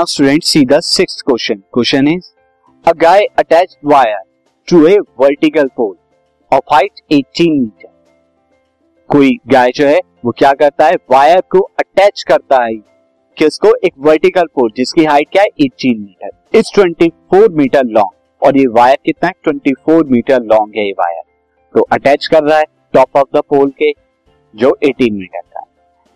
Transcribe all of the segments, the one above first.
Now student see the six question question is a guy attach wire to a vertical pole of height 18 metre कोई guy जो है, वो क्या करता है? वायर को अटैच करता है किसको एक वर्टिकल पोल जिसकी हाइट क्या है? 18 मीटर इट्स 24 मीटर लॉन्ग और ये वायर कितना है? 24 मीटर लॉन्ग है ये वायर तो अटैच कर रहा है टॉप ऑफ़ द पोल के, जो 18 metre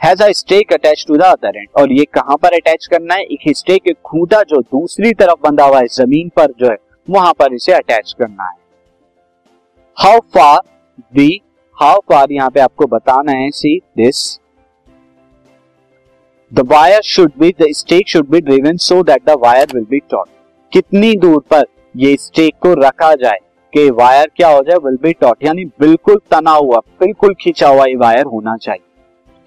has a stake attach to the other end और ये कहाँ पर अटैच करना है? एक स्टेक एक खूंटा जो दूसरी तरफ़ बंधा हुआ है, ज़मीन पर जो है, वहाँ पर इसे अटैच करना है। How far the how far यहाँ पे आपको बताना है see this the wire should be the stake should be driven so that the wire will be taut कितनी दूर पर ये स्टेक को रखा जाए कि वायर क्या हो जाए विल बी टॉट यानी बिल्कुल तना हुआ, बिल्कुल खींचा हुआ ये वायर होना चाहिए।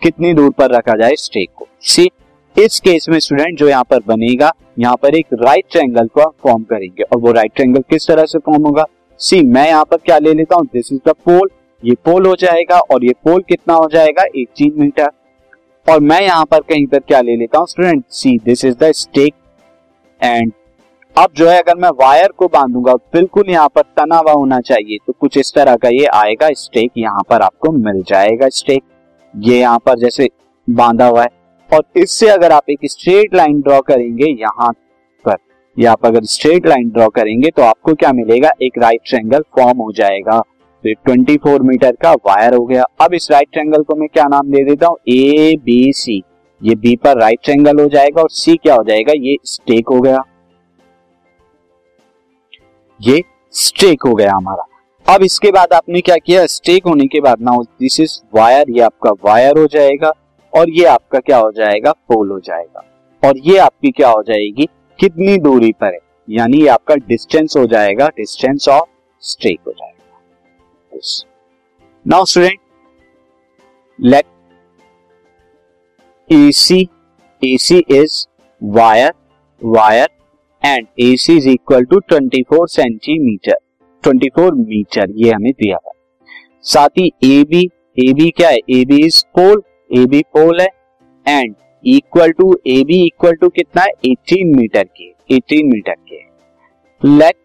कितनी दूर पर रखा जाए स्टेक को। सी इस केस में स्टूडेंट जो यहाँ पर बनेगा, यहाँ पर एक राइट ट्रायंगल को फॉर्म करेंगे। और वो राइट ट्रायंगल किस तरह से फॉर्म होगा? सी मैं यहाँ पर क्या ले लेता हूँ? दिस इज़ द पोल ये पोल हो जाएगा और ये पोल कितना हो जाएगा? एटीन मीटर और मैं यहाँ पर कहीं पर क्या ले लेता हूँ student see this is the stake and अब जो है, अगर मैं वायर को बांधूँगा, बिल्कुल यहाँ पर तना हुआ होना चाहिए तो कुछ इस तरह का ये आएगा स्टेक यहाँ पर आपको मिल जाएगा स्टेक ये यहाँ पर जैसे बांधा हुआ है। और इससे अगर आप एक स्ट्रेट लाइन ड्रॉ करेंगे यहाँ पर, या आप अगर स्ट्रेट लाइन ड्रॉ करेंगे तो आपको क्या मिलेगा? एक राइट ट्रेंगल फॉर्म हो जाएगा। तो ट्वेंटी फोर मीटर का वायर हो गया। अब इस राइट ट्रेंगल को मैं क्या नाम दे देता हूँ? ए बी सी ये बी पर राइट ट्रेंगल हो जाएगा और सी क्या हो जाएगा? ये स्टेक हो गया। ये स्टेक हो गया हमारा। अब इसके बाद आपने क्या किया? स्टेक होने के बाद। नाउ दिस इज़ वायर ये आपका वायर हो जाएगा और ये आपका क्या हो जाएगा? पोल हो जाएगा। और ये आपकी क्या हो जाएगी? कितनी दूरी पर है? यानी ये आपका डिस्टेंस हो जाएगा। डिस्टेंस ऑफ़ स्टेक हो जाएगा। Now student let AC AC is wire wire and AC is equal to 24 centimetre 24 metre, ये हमें दिया हुआ साथ ही ए बी ए बी क्या है? A B is pole A B pole है। And equal to A B equal to कितना है? 18 मीटर के 18 मीटर के। लेट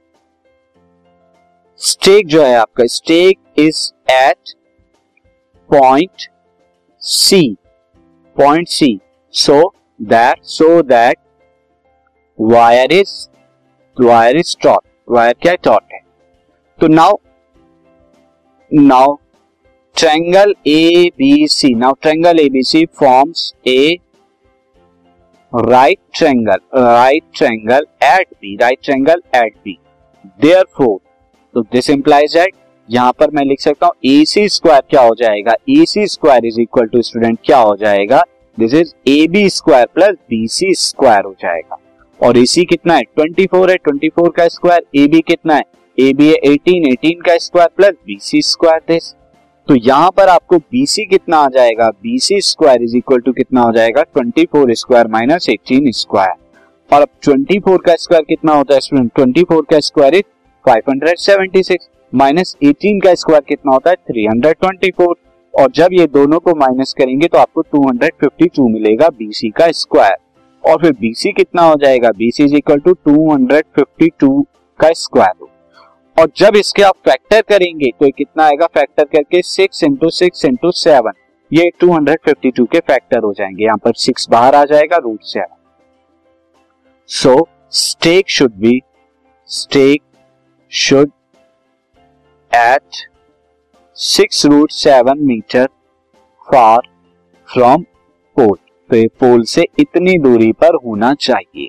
स्टेक जो है आपका stake is at point C point C so that so that wire is wire is taut wire क्या taut तो now now triangle A B C now triangle A B C forms a right triangle right triangle at B right triangle at B therefore तो this implies at यहाँ पर मैं लिख सकता हूँ ए C square क्या हो जाएगा? A C square is equal to student क्या हो जाएगा? This is A B square plus B C square हो जाएगा। और ए सी कितना है? 24 है। 24 का स्क्वायर ए बी कितना है? ए बी एटीन एटीन का square plus B C square this तो यहाँ पर आपको बीसी कितना आ जाएगा? BC square is equal to कितना हो जाएगा? 24 स्क्वायर माइनस एटीन स्क्वायर और अब 24 का स्क्वायर कितना होता है? स्टूडेंट 24 का स्क्वायर इज़ 576 माइनस 18 का स्क्वायर कितना होता है? 324 और जब ये दोनों को माइनस करेंगे तो आपको 252 मिलेगा बीसी का स्क्वायर और फिर बीसी कितना हो जाएगा? बीसी इज़ इक्वल टू 252 का स्क्वायर और जब इसके आप फैक्टर करेंगे तो कितना आएगा? फैक्टर करके six into six into seven ये 252 के फैक्टर हो जाएँगे। यहाँ पर सिक्स बाहर आ जाएगा root seven so stake should be stake should at six root seven metre far from pole तो ये पोल से इतनी दूरी पर होना चाहिए।